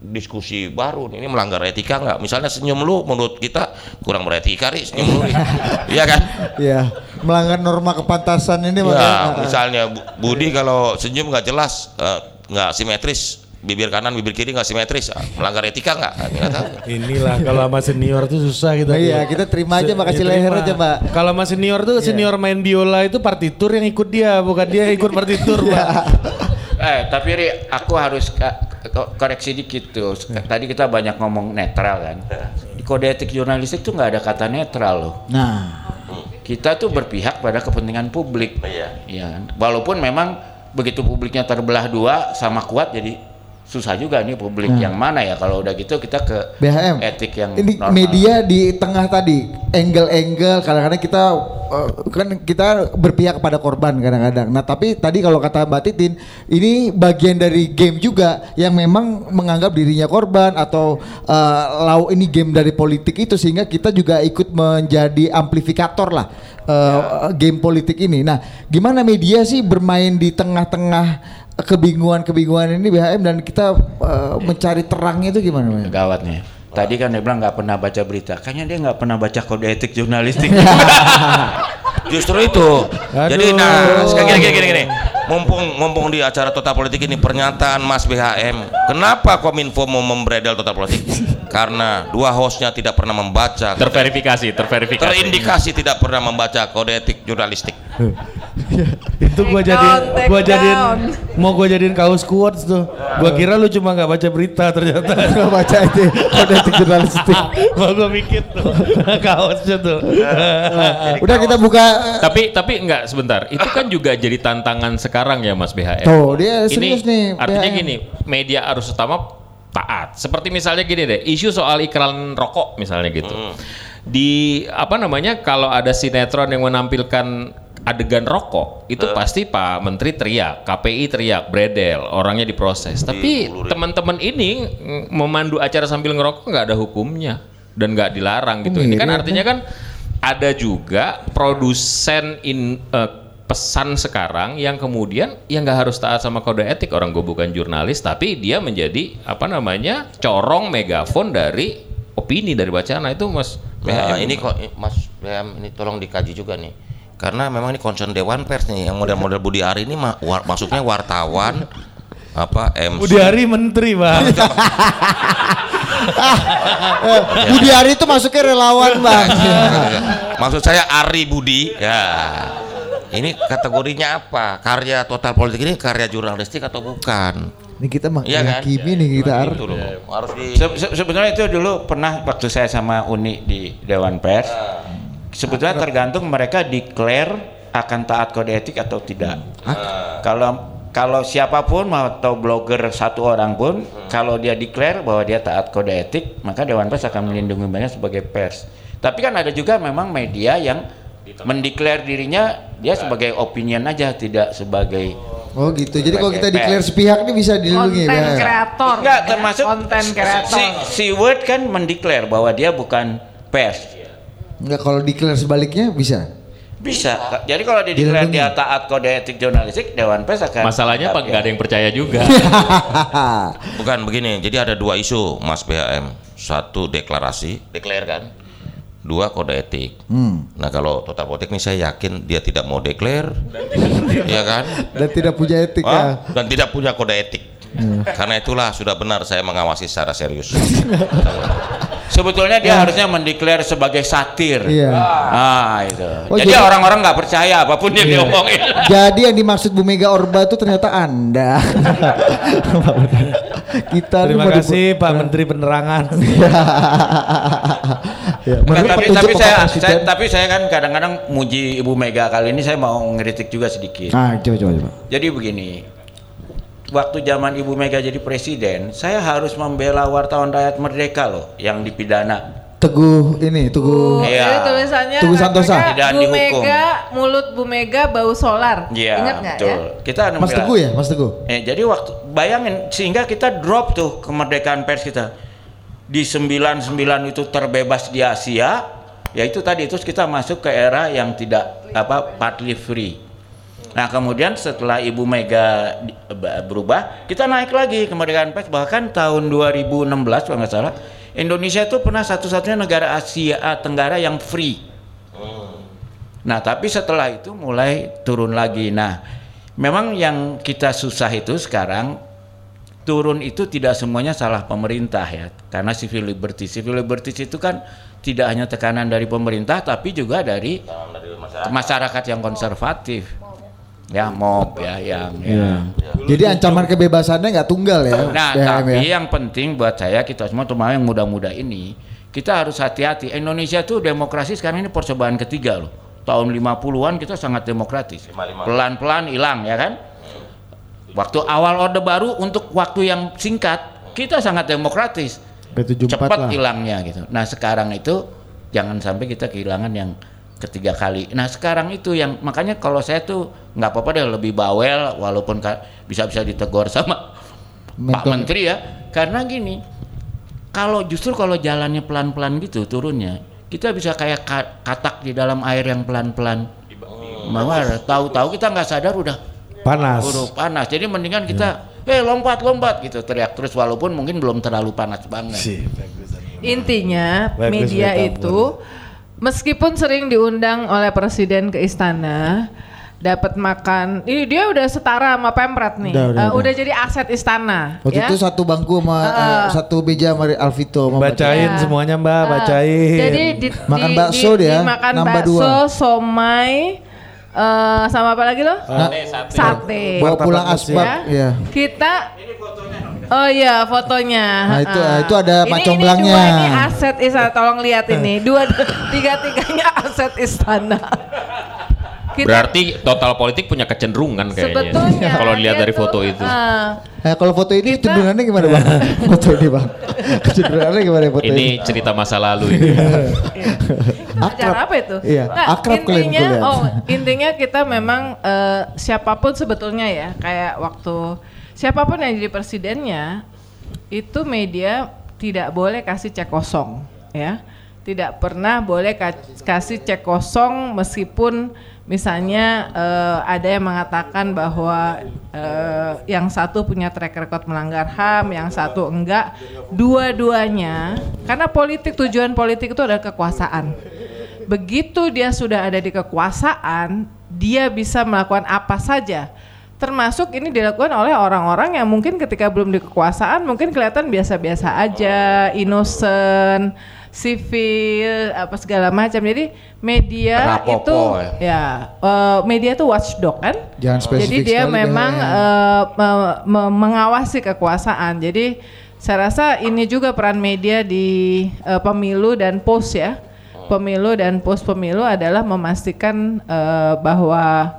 Speaker 5: diskusi baru ini melanggar etika nggak? Misalnya senyum lu menurut kita kurang beretika nih senyum lu nih. Iya kan?
Speaker 1: Iya, melanggar norma kepantasan ini
Speaker 5: ya?
Speaker 1: Makanya.
Speaker 5: misalnya Bu- Budi kalau senyum nggak jelas eh, nggak simetris bibir kanan bibir kiri nggak simetris melanggar etika nggak Ah, nggak tahu
Speaker 3: Inilah kalau sama senior tuh susah kita.
Speaker 1: Nah, iya, kita terima aja,
Speaker 3: Se-
Speaker 1: Mbak, kasih
Speaker 3: ya,
Speaker 1: leher aja, Mbak.
Speaker 3: Kalau sama senior tuh senior main biola itu partitur yang ikut dia, bukan dia ikut partitur,
Speaker 1: Iya.
Speaker 3: Pak.
Speaker 4: Eh, tapi Ri, aku harus koreksi dikit tuh. Tadi kita banyak ngomong netral kan. Di kode etik jurnalistik tuh nggak ada kata netral loh.
Speaker 1: Nah,
Speaker 4: Kita tuh berpihak pada kepentingan publik.
Speaker 5: Iya.
Speaker 4: Iya. Walaupun memang begitu publiknya terbelah dua sama kuat jadi susah juga nih publik yang mana ya kalau udah gitu kita ke
Speaker 1: BHM.
Speaker 4: etik yang
Speaker 1: ini
Speaker 4: normal.
Speaker 1: media di tengah tadi, angle-angle kadang-kadang kita eh, kan kita berpihak kepada korban kadang-kadang. Nah, tapi tadi kalau kata Mbak Titin, ini bagian dari game juga yang memang menganggap dirinya korban atau eh, lau ini game dari politik itu sehingga kita juga ikut menjadi amplifikator lah eh, game politik ini. Nah, gimana media sih bermain di tengah-tengah kebingungan-kebingungan ini BHM dan kita eh, mencari terangnya itu gimana? Mas?
Speaker 4: gawatnya. Tadi kan dia bilang nggak pernah baca berita. Kayaknya dia nggak pernah baca kode etik jurnalistik.
Speaker 5: Justru itu. Jadi
Speaker 3: Aduh.
Speaker 5: nah, sekarang gini, gini, gini, gini. Mumpung mumpung di acara total politik ini pernyataan Mas BHM, kenapa Kominfo mau membredel total politik? Karena dua hostnya tidak pernah membaca,
Speaker 7: Terverifikasi, terverifikasi.
Speaker 5: terindikasi tidak pernah membaca kode etik jurnalistik.
Speaker 3: Itu gua jadi gua jadiin
Speaker 6: down.
Speaker 3: mau gua jadiin kaos quotes tuh. Gua kira lu cuma nggak baca berita ternyata.
Speaker 1: Nggak baca itu kode etik jurnalistik.
Speaker 3: mau gua mikir tuh kaosnya tuh.
Speaker 1: Udah kita buka.
Speaker 7: Tapi tapi enggak sebentar. Itu kan juga jadi tantangan sekarang ya Mas BHM.
Speaker 1: Tuh dia serius nih.
Speaker 7: Artinya
Speaker 1: BHM.
Speaker 7: gini, media arus utama taat. Seperti misalnya gini deh, isu soal iklan rokok misalnya gitu. Di apa namanya kalau ada sinetron yang menampilkan adegan rokok, itu pasti Pak Menteri teriak, KPI teriak, bredel, orangnya diproses. Tapi teman-teman ini memandu acara sambil ngerokok nggak ada hukumnya dan nggak dilarang gitu. Ini kan artinya kan ada juga produsen in eh, pesan sekarang yang kemudian ya nggak harus taat sama kode etik orang gue bukan jurnalis tapi dia menjadi apa namanya corong megafon dari opini dari bacaan Nah, itu mas
Speaker 5: Nah,
Speaker 7: BHM.
Speaker 5: ini kok Mas BHM ini tolong dikaji juga nih. Karena memang ini concern Dewan Pers nih yang model-model Budi Ari ini mah war- maksudnya wartawan apa MC.
Speaker 3: Budi Hari menteri, Bang.
Speaker 1: Eh, Budi Ari itu masuknya relawan bang.
Speaker 5: Maksud saya Ari Budi. Ya. Ini kategorinya apa? Karya total politik ini karya jurnalistik atau bukan?
Speaker 1: Ini kita
Speaker 5: Iya kan?
Speaker 1: menghakimi nih kita. Ar.
Speaker 5: Itu loh. Harus di
Speaker 4: Se- se- sebenarnya itu dulu pernah waktu saya sama Uni di Dewan Pers. Sebetulnya tergantung mereka declare akan taat kode etik atau tidak. Kalau kalau siapa pun atau blogger satu orang pun kalau dia declare bahwa dia taat kode etik, maka Dewan Pers akan melindungi mereka sebagai pers. Tapi kan ada juga memang media yang mendeklar dirinya dia sebagai opinion aja tidak sebagai
Speaker 1: Oh gitu. Jadi kalau kita declare sepihak ini bisa dilindungi.
Speaker 6: konten
Speaker 1: BHM.
Speaker 6: kreator
Speaker 4: Enggak,
Speaker 6: ya,
Speaker 4: termasuk
Speaker 6: konten kreator
Speaker 4: si, si Word kan mendeklar bahwa dia bukan pers.
Speaker 1: Enggak kalau declare sebaliknya bisa.
Speaker 4: Bisa. Jadi kalau dideklar dia taat kode etik jurnalistik, Dewan Pers akan
Speaker 7: Masalahnya apa
Speaker 4: menanggapi.
Speaker 7: nggak ada yang percaya juga.
Speaker 5: Bukan begini, jadi ada dua isu Mas BHM. Satu deklarasi, deklar kan. Dua kode etik.
Speaker 1: Hmm.
Speaker 5: Nah kalau total politik nih saya yakin dia tidak mau deklar, ya kan?
Speaker 1: Dan tidak punya etik ya.
Speaker 5: Ah, dan tidak punya kode etik. Karena itulah sudah benar saya mengawasi secara serius.
Speaker 4: Sebetulnya dia harusnya mendeklar sebagai satir.
Speaker 1: Iya.
Speaker 4: Ah, itu.
Speaker 1: Oh,
Speaker 4: jadi orang-orang nggak percaya apa pun yang diomongin.
Speaker 1: Jadi yang dimaksud Bu Mega Orba itu ternyata Anda. Kita
Speaker 3: Terima kasih Pak Menteri Penerangan.
Speaker 1: ya,
Speaker 4: Nah,
Speaker 1: menurut
Speaker 4: tapi tapi saya, saya tapi saya kan kadang-kadang muji Ibu Mega kali ini saya mau ngeritik juga sedikit.
Speaker 1: Ah, coba coba coba.
Speaker 4: Jadi begini, waktu zaman Ibu Mega jadi presiden, saya harus membela wartawan rakyat merdeka loh yang dipidana.
Speaker 1: Teguh ini, Teguh.
Speaker 4: Iya.
Speaker 6: Jadi tulisannya
Speaker 1: Tunggu Santosa.
Speaker 6: katakan
Speaker 4: Tidak
Speaker 6: Bu
Speaker 4: dihukum.
Speaker 6: Mega, mulut Bu Mega bau solar.
Speaker 4: Iya,
Speaker 6: Ingat nggak ya?
Speaker 4: Kita
Speaker 1: Mas
Speaker 4: membela-
Speaker 1: Teguh ya, Mas Teguh.
Speaker 4: Eh, jadi waktu bayangin sehingga kita drop tuh kemerdekaan pers kita di 99 itu terbebas di Asia, ya itu tadi terus kita masuk ke era yang tidak apa partly free. Nah kemudian setelah Ibu Mega berubah, kita naik lagi kemerdekaan pers bahkan tahun 2016 kalau nggak salah Indonesia itu pernah satu-satunya negara Asia Tenggara yang free. Nah, tapi setelah itu mulai turun lagi. Nah, memang yang kita susah itu sekarang turun itu tidak semuanya salah pemerintah ya. Karena civil liberties, civil liberties itu kan tidak hanya tekanan dari pemerintah tapi juga dari masyarakat yang konservatif. Ya, mob ya yang ya.
Speaker 1: Jadi ancaman kebebasannya nggak tunggal ya.
Speaker 4: Nah,
Speaker 1: BHM
Speaker 4: tapi
Speaker 1: ya.
Speaker 4: yang penting buat saya kita semua terutama yang muda-muda ini, kita harus hati-hati. Indonesia tuh demokrasi sekarang ini percobaan ketiga loh. Tahun 50-an kita sangat demokratis. Pelan-pelan hilang ya kan? Waktu awal Orde Baru untuk waktu yang singkat, kita sangat demokratis.
Speaker 1: P74
Speaker 4: Cepat hilangnya gitu. Nah, sekarang itu jangan sampai kita kehilangan yang ketiga kali. Nah, sekarang itu yang makanya kalau saya tuh nggak apa-apa deh lebih bawel walaupun bisa-bisa ditegur sama Pak
Speaker 1: Menko-
Speaker 4: Menteri ya. Karena gini, kalau justru kalau jalannya pelan-pelan gitu turunnya, kita bisa kayak ka- katak di dalam air yang pelan-pelan. Mawar, tahu-tahu kita nggak sadar udah
Speaker 3: Panas.
Speaker 4: buru panas. Jadi mendingan kita, eh lompat lompat gitu teriak terus walaupun mungkin belum terlalu panas banget.
Speaker 3: Bagus.
Speaker 6: Intinya
Speaker 3: Bagus
Speaker 6: media itu meskipun sering diundang oleh presiden ke istana dapat makan ini dia udah setara sama Pemret nih
Speaker 1: Udah, udah,
Speaker 6: Eh,
Speaker 1: udah.
Speaker 6: jadi aset istana
Speaker 1: Waktu
Speaker 6: ya.
Speaker 1: itu satu bangku sama eh, satu meja sama Alvito sama
Speaker 3: Bacain
Speaker 6: Ya.
Speaker 3: semuanya Mbak,
Speaker 6: Ah,
Speaker 3: bacain.
Speaker 6: jadi di,
Speaker 1: Makan
Speaker 6: di-
Speaker 1: bakso
Speaker 6: di-
Speaker 1: dia,
Speaker 6: dimakan
Speaker 1: nambah
Speaker 6: bakso
Speaker 1: dua.
Speaker 6: somai eh, sama apa lagi lo sate,
Speaker 1: Bawa pulang asbak
Speaker 6: ya.
Speaker 1: ya.
Speaker 6: kita Oh iya fotonya.
Speaker 1: Nah, itu-
Speaker 6: Ah.
Speaker 1: itu ada
Speaker 6: ini, ini
Speaker 1: belangnya.
Speaker 6: dua ini aset istana. Tolong lihat ini. Dua tiga tiganya aset istana. Kita-
Speaker 7: Berarti total politik punya kecenderungan kayaknya.
Speaker 6: sebetulnya
Speaker 7: Kalau dilihat dari
Speaker 6: tuh,
Speaker 7: foto itu.
Speaker 6: ah,
Speaker 1: Nah, kalau foto ini
Speaker 6: Kita-
Speaker 1: cenderungannya gimana bang? foto ini bang, kecenderungannya gimana foto ini?
Speaker 7: Ini cerita masa lalu ini.
Speaker 6: acara apa itu?
Speaker 1: Iya,
Speaker 6: Nggak,
Speaker 1: akrab
Speaker 6: intinya, oh intinya kita memang eh, siapa pun sebetulnya ya kayak waktu siapa pun yang jadi presidennya itu media tidak boleh kasih cek kosong ya tidak pernah boleh ka- kasih cek kosong meskipun misalnya eh, ada yang mengatakan bahwa eh, yang satu punya track record melanggar HAM, yang satu enggak, dua-duanya karena politik tujuan politik itu adalah kekuasaan. Begitu dia sudah ada di kekuasaan, dia bisa melakukan apa saja. Termasuk ini dilakukan oleh orang-orang yang mungkin ketika belum di kekuasaan mungkin kelihatan biasa-biasa aja, innocent, sivil, apa segala macam. Jadi media
Speaker 4: Rapopo
Speaker 6: itu ya, eh, media itu watchdog kan?
Speaker 1: Jangan spesifik
Speaker 6: Jadi dia memang eh, me- me- mengawasi kekuasaan. Jadi saya rasa ini juga peran media di eh, pemilu dan pos ya. Pemilu dan pos pemilu adalah memastikan eh, bahwa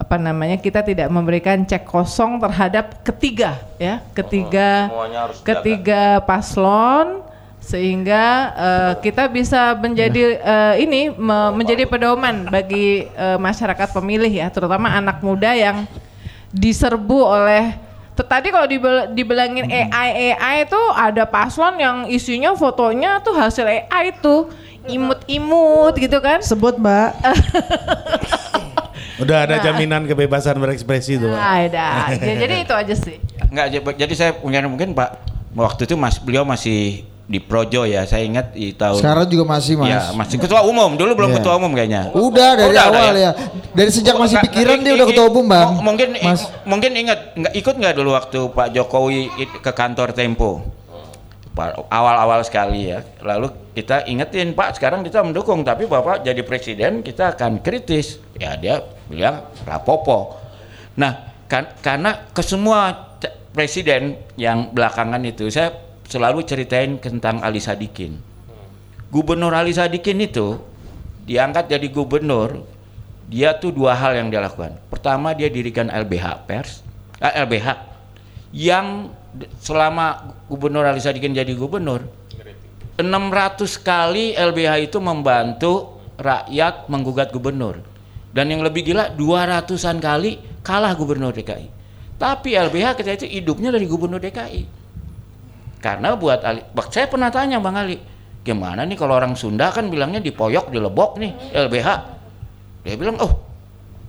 Speaker 6: apa namanya kita tidak memberikan cek kosong terhadap ketiga ya ketiga
Speaker 5: harus
Speaker 6: ketiga paslon sehingga eh, kita bisa menjadi eh, ini me- menjadi pedoman bagi eh, masyarakat pemilih ya terutama anak muda yang diserbu oleh tadi kalau dibel- dibilangin AI AI itu ada paslon yang isinya fotonya tuh hasil AI itu imut-imut gitu kan.
Speaker 2: Sebut Mbak.
Speaker 3: Udah ada jaminan kebebasan berekspresi tuh. Pak.
Speaker 6: Nah, ada. Ya, Jadi itu aja sih.
Speaker 4: Enggak, jadi saya punya mungkin Pak waktu itu Mas beliau masih di Projo ya. Saya ingat di tahun
Speaker 1: Sekarang juga masih mas.
Speaker 4: Ya, masih ketua umum. Dulu belum
Speaker 1: Iya.
Speaker 4: ketua umum kayaknya.
Speaker 1: Udah dari
Speaker 4: Udah,
Speaker 1: awal
Speaker 4: udah
Speaker 1: ya. Dari sejak
Speaker 4: Oh,
Speaker 1: masih
Speaker 4: enggak,
Speaker 1: pikiran
Speaker 4: i-
Speaker 1: dia udah ketua umum bang.
Speaker 4: Mungkin
Speaker 1: Mas.
Speaker 4: mungkin ingat nggak ikut nggak dulu waktu Pak Jokowi ke kantor Tempo. Awal-awal sekali ya. Lalu kita ingetin Pak sekarang kita mendukung tapi Bapak jadi presiden kita akan kritis. Ya dia bilang rapopo. Nah kan, karena ke semua c- presiden yang belakangan itu saya selalu ceritain tentang Ali Sadikin. Gubernur Ali Sadikin itu diangkat jadi gubernur, dia tuh dua hal yang dia lakukan. Pertama dia dirikan LBH pers, eh, LBH yang selama gubernur Ali Sadikin jadi gubernur 600 kali LBH itu membantu rakyat menggugat gubernur. Dan yang lebih gila 200-an kali kalah gubernur DKI. Tapi LBH ketika itu hidupnya dari gubernur DKI. Karena buat Ali, saya pernah tanya Bang Ali, gimana nih kalau orang Sunda kan bilangnya di Poyok, di Lebok nih, LBH. Dia bilang, oh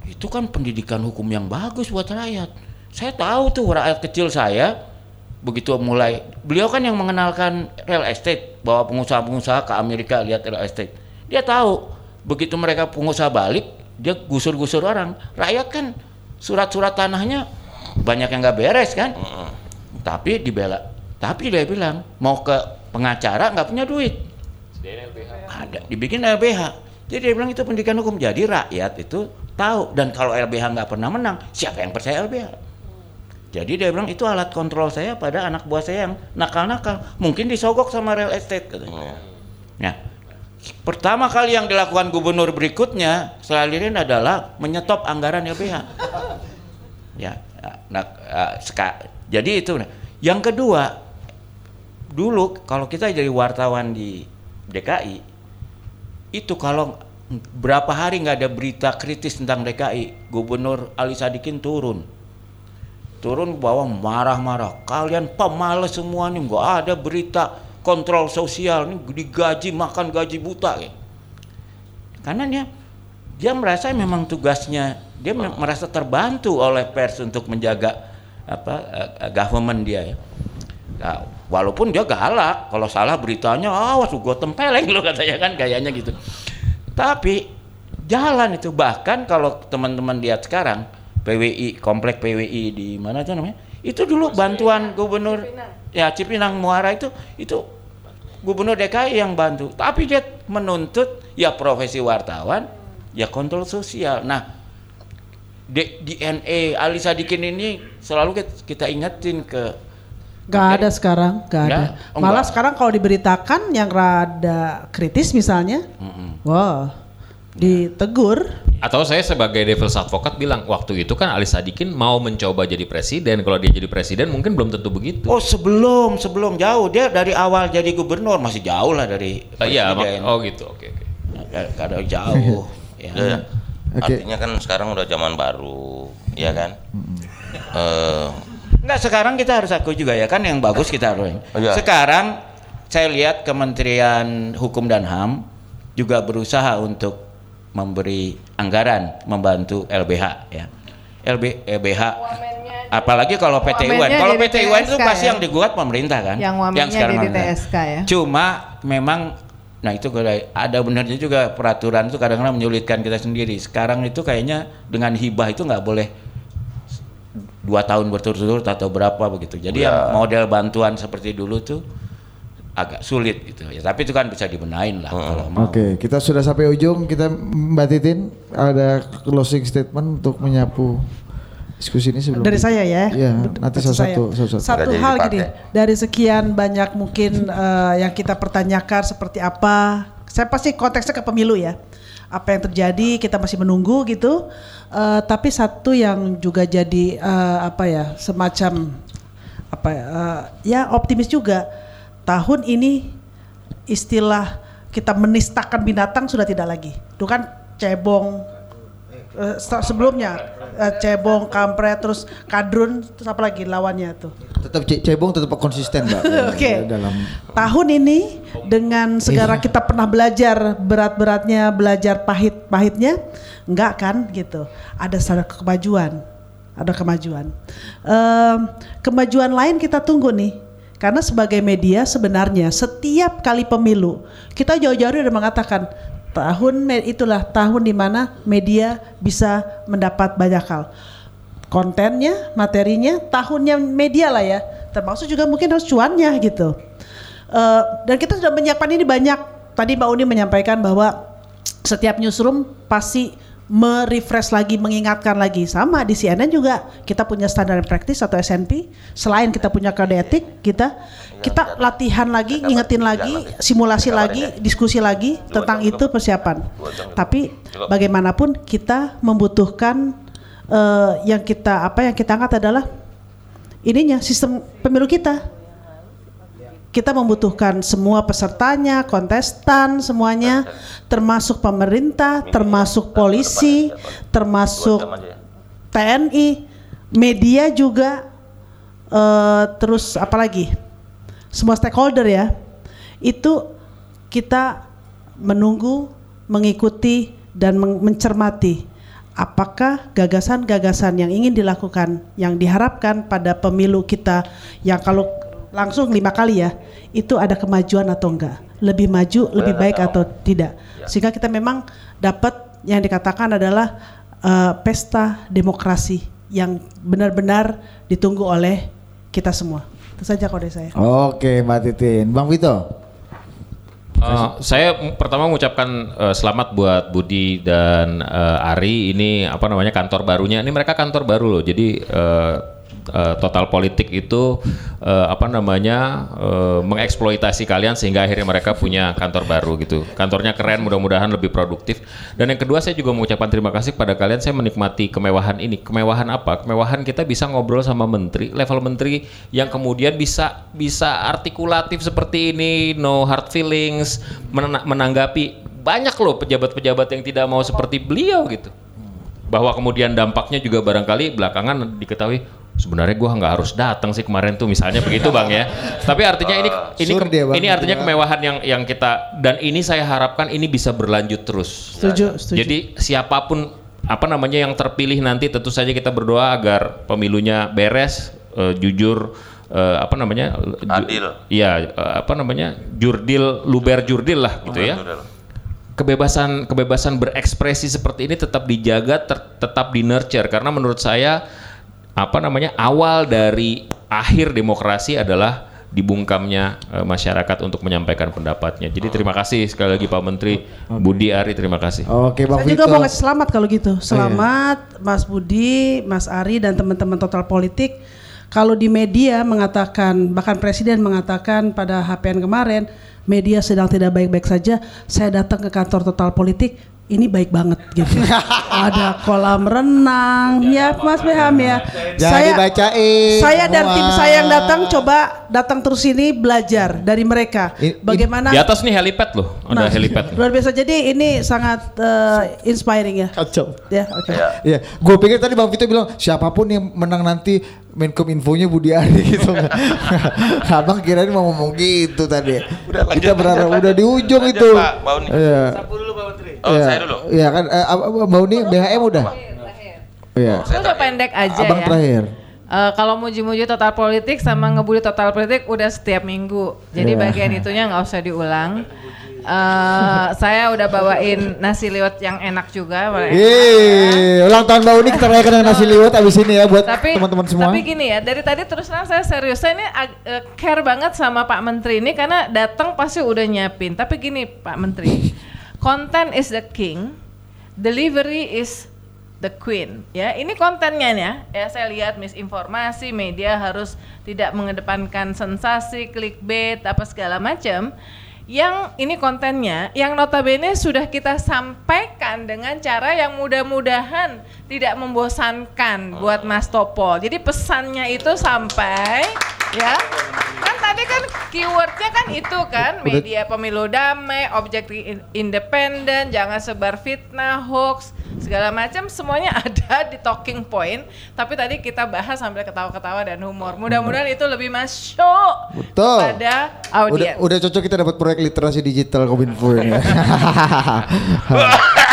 Speaker 4: itu kan pendidikan hukum yang bagus buat rakyat. Saya tahu tuh rakyat kecil saya, begitu mulai, beliau kan yang mengenalkan real estate, bahwa pengusaha-pengusaha ke Amerika lihat real estate. Dia tahu, begitu mereka pengusaha balik, dia gusur-gusur orang. Rakyat kan surat-surat tanahnya banyak yang nggak beres kan? Tapi dibela. Tapi dia bilang mau ke pengacara nggak punya duit. Ada dibikin LBH jadi dia bilang itu pendidikan hukum. Jadi rakyat itu tahu. Dan kalau LBH nggak pernah menang siapa yang percaya LBH jadi dia bilang itu alat kontrol saya pada anak buah saya yang nakal-nakal. Mungkin disogok sama real estate katanya. Nah pertama kali yang dilakukan gubernur berikutnya setelah Lirin adalah menyetop anggaran LBH ya nah, eh, seka- jadi itu yang kedua dulu kalau kita jadi wartawan di DKI itu kalau berapa hari nggak ada berita kritis tentang DKI Gubernur Ali Sadikin turun turun ke bawah marah-marah kalian pemalas semua nih nggak ada berita kontrol sosial nih digaji makan gaji buta ya. karena dia dia merasa memang tugasnya dia me- merasa terbantu oleh pers untuk menjaga apa eh, government dia ya. Nah, walaupun dia galak kalau salah beritanya awas gue tempeleng lo katanya kan gayanya gitu tapi jalan itu bahkan kalau teman-teman lihat sekarang PWI komplek PWI di mana itu namanya? Itu dulu bantuan gubernur ya Cipinang Muara itu itu gubernur DKI yang bantu. Tapi dia menuntut ya profesi wartawan ya kontrol sosial. Nah D- DNA Ali Sadikin ini selalu kita, ingetin ke
Speaker 2: Gak ada sekarang, gak ada.
Speaker 4: Nggak? Oh,
Speaker 2: Malah sekarang kalau diberitakan yang rada kritis misalnya, wah ditegur.
Speaker 7: Atau saya sebagai devil's advocate bilang waktu itu kan Ali Sadikin mau mencoba jadi presiden. Kalau dia jadi presiden mungkin belum tentu begitu.
Speaker 4: Oh sebelum sebelum jauh dia dari awal jadi gubernur masih jauh lah dari
Speaker 7: Ah, Iya, oh gitu. Oke, oke.
Speaker 4: Kada jauh. ya.
Speaker 5: Ya,
Speaker 1: Oke.
Speaker 5: Artinya kan sekarang udah zaman baru, ya kan? Eh,
Speaker 4: Enggak sekarang kita harus akui juga ya kan yang bagus kita harus.
Speaker 5: Iya.
Speaker 4: Sekarang saya lihat Kementerian Hukum dan HAM juga berusaha untuk memberi anggaran membantu LBH ya. LB LBH apalagi kalau PT UN. Kalau PT UN itu pasti
Speaker 6: ya?
Speaker 4: yang digugat pemerintah kan.
Speaker 6: Yang wamennya
Speaker 4: sekarang pemerintah.
Speaker 6: TSK ya?
Speaker 4: Cuma memang nah itu ada benarnya juga peraturan itu kadang-kadang menyulitkan kita sendiri. Sekarang itu kayaknya dengan hibah itu nggak boleh dua tahun berturut-turut atau berapa begitu. Jadi
Speaker 5: Ya.
Speaker 4: yang model bantuan seperti dulu tuh agak sulit gitu ya. Tapi itu kan bisa dibenain lah kalau mau.
Speaker 1: Oke, kita sudah sampai ujung. Kita Mbak Titin ada closing statement untuk menyapu diskusi ini sebelum
Speaker 2: Dari saya ya.
Speaker 1: Iya, nanti
Speaker 2: versi saya. Satu
Speaker 5: Nggak jadi
Speaker 2: hal gini, dari sekian banyak mungkin eh, yang kita pertanyakan seperti apa, saya pasti konteksnya ke pemilu ya. Apa yang terjadi kita masih menunggu gitu. Eh, tapi satu yang juga jadi eh, apa ya, semacam apa ya, eh, ya optimis juga. Tahun ini istilah kita menistakan binatang sudah tidak lagi. Itu kan cebong eh, se- sebelumnya eh, cebong, kampret, terus kadrun, terus apa lagi lawannya tuh?
Speaker 1: tetap Ce- cebong tetap konsisten mbak
Speaker 2: Oke.
Speaker 1: dalam
Speaker 2: Tahun ini dengan segala kita pernah belajar berat-beratnya, belajar pahit-pahitnya, enggak kan gitu. Ada sadar kemajuan, ada kemajuan. Em, kemajuan lain kita tunggu nih. Karena sebagai media sebenarnya setiap kali pemilu kita jauh-jauh udah mengatakan tahun itulah tahun di mana media bisa mendapat banyak hal kontennya, materinya, tahunnya media lah ya. Termasuk juga mungkin harus cuannya gitu. Eh, dan kita sudah menyiapkan ini banyak. Tadi Mbak Uni menyampaikan bahwa setiap newsroom pasti merefresh lagi, mengingatkan lagi. Sama di CNN juga kita punya standar and practice atau SNP. Selain kita punya kode etik, kita kita latihan lagi, ngingetin lagi, simulasi lagi, diskusi lagi tentang itu persiapan. Tapi bagaimanapun kita membutuhkan eh, yang kita apa yang kita angkat adalah ininya sistem pemilu kita. Kita membutuhkan semua pesertanya, kontestan, semuanya, termasuk pemerintah, termasuk polisi, termasuk TNI, media juga, eh, terus apa lagi? Semua stakeholder ya. Itu kita menunggu, mengikuti dan men- mencermati apakah gagasan-gagasan yang ingin dilakukan, yang diharapkan pada pemilu kita yang kalau langsung lima kali ya, itu ada kemajuan atau enggak, lebih maju, lebih baik atau tidak, sehingga kita memang dapat yang dikatakan adalah eh, pesta demokrasi yang benar-benar ditunggu oleh kita semua. Itu saja kode saya.
Speaker 1: oke mbak Titin bang Vito
Speaker 7: Uh, saya pertama mengucapkan uh, selamat buat Budi dan uh, Ari ini apa namanya kantor barunya. Ini mereka kantor baru loh. Jadi uh, uh, total politik itu uh, apa namanya uh, mengeksploitasi kalian sehingga akhirnya mereka punya kantor baru gitu. Kantornya keren, mudah-mudahan lebih produktif. Dan yang kedua saya juga mengucapkan terima kasih kepada kalian. Saya menikmati kemewahan ini. Kemewahan apa? Kemewahan kita bisa ngobrol sama menteri, level menteri yang kemudian bisa bisa artikulatif seperti ini, no hard feelings, mena- menanggapi banyak loh pejabat-pejabat yang tidak mau seperti beliau gitu bahwa kemudian dampaknya juga barangkali belakangan diketahui sebenarnya gua nggak harus datang sih kemarin tuh misalnya begitu bang ya tapi artinya ini ini
Speaker 1: Sur dia, Bang,
Speaker 7: ini
Speaker 1: gitu
Speaker 7: artinya
Speaker 1: ya.
Speaker 7: kemewahan yang yang kita dan ini saya harapkan ini bisa berlanjut terus
Speaker 2: Setuju, setuju.
Speaker 7: jadi siapa pun apa namanya yang terpilih nanti tentu saja kita berdoa agar pemilunya beres eh, jujur eh, apa namanya
Speaker 5: Adil.
Speaker 7: iya eh, apa namanya jurdil luber jurdil lah gitu ya kebebasan kebebasan berekspresi seperti ini tetap dijaga ter- tetap di nurture karena menurut saya apa namanya awal dari akhir demokrasi adalah dibungkamnya eh, masyarakat untuk menyampaikan pendapatnya. Jadi terima kasih sekali lagi Pak Menteri Budi Ari terima kasih.
Speaker 1: oke bang
Speaker 2: Saya
Speaker 1: Vito
Speaker 2: juga mau ngasih selamat kalau gitu. Selamat Mas Budi, Mas Ari dan teman-teman Total Politik. Kalau di media mengatakan bahkan presiden mengatakan pada HPN kemarin media sedang tidak baik-baik saja, saya datang ke kantor Total Politik ini baik banget gitu. Ada kolam renang, ya Mas Beham ya.
Speaker 1: Jangan dibacain
Speaker 2: Saya dan tim saya yang datang coba datang terus ini belajar dari mereka. Bagaimana
Speaker 7: Di atas nih helipad loh, ada
Speaker 2: Nah,
Speaker 7: helipad.
Speaker 2: Luar biasa. Jadi ini sangat eh, inspiring ya.
Speaker 1: kacau
Speaker 2: Ya, oke.
Speaker 1: Iya, gue pikir tadi Bang Vito bilang siapa pun yang menang nanti Menkom Infonya Budi Ari gitu. Abang kirain mau ngomong gitu tadi.
Speaker 5: Udah, lanjut,
Speaker 1: Kita berharap
Speaker 5: lanjut,
Speaker 1: udah di ujung
Speaker 5: lanjut,
Speaker 1: itu.
Speaker 5: Pak, Bau nih.
Speaker 1: Iya.
Speaker 5: Oh,
Speaker 1: Iya.
Speaker 5: saya dulu.
Speaker 1: Iya kan eh, Bau nih BHM udah. Iya.
Speaker 6: Itu udah pendek aja
Speaker 1: Abang
Speaker 6: ya.
Speaker 1: terakhir.
Speaker 6: Eh, kalau muji-muji total politik sama ngebully total politik udah setiap minggu. Jadi
Speaker 1: Iya.
Speaker 6: bagian itunya nggak usah diulang. Eh, saya udah bawain nasi liwet yang enak juga.
Speaker 1: Ih, ulang tahun Bau nih kita rayakan dengan nasi liwet abis ini ya buat teman-teman semua.
Speaker 6: tapi gini ya dari tadi terus terang saya serius saya ini eh, care banget sama Pak Menteri ini karena datang pasti udah nyiapin tapi gini Pak Menteri content is the king delivery is the queen ya ini kontennya ya ya saya lihat misinformasi media harus tidak mengedepankan sensasi clickbait apa segala macam yang ini kontennya yang notabene sudah kita sampaikan dengan cara yang mudah-mudahan tidak membosankan buat Mas Topol. Jadi pesannya itu sampai ya. Kan tadi kan keywordnya kan itu kan media pemilu damai, objektif in- independen, jangan sebar fitnah, hoax, segala macam semuanya ada di talking point. Tapi tadi kita bahas sambil ketawa-ketawa dan humor. Mudah-mudahan itu lebih masuk
Speaker 1: Betul.
Speaker 6: pada
Speaker 1: Udah,
Speaker 6: audiens.
Speaker 1: udah cocok kita dapat proyek literasi digital Kominfo ini.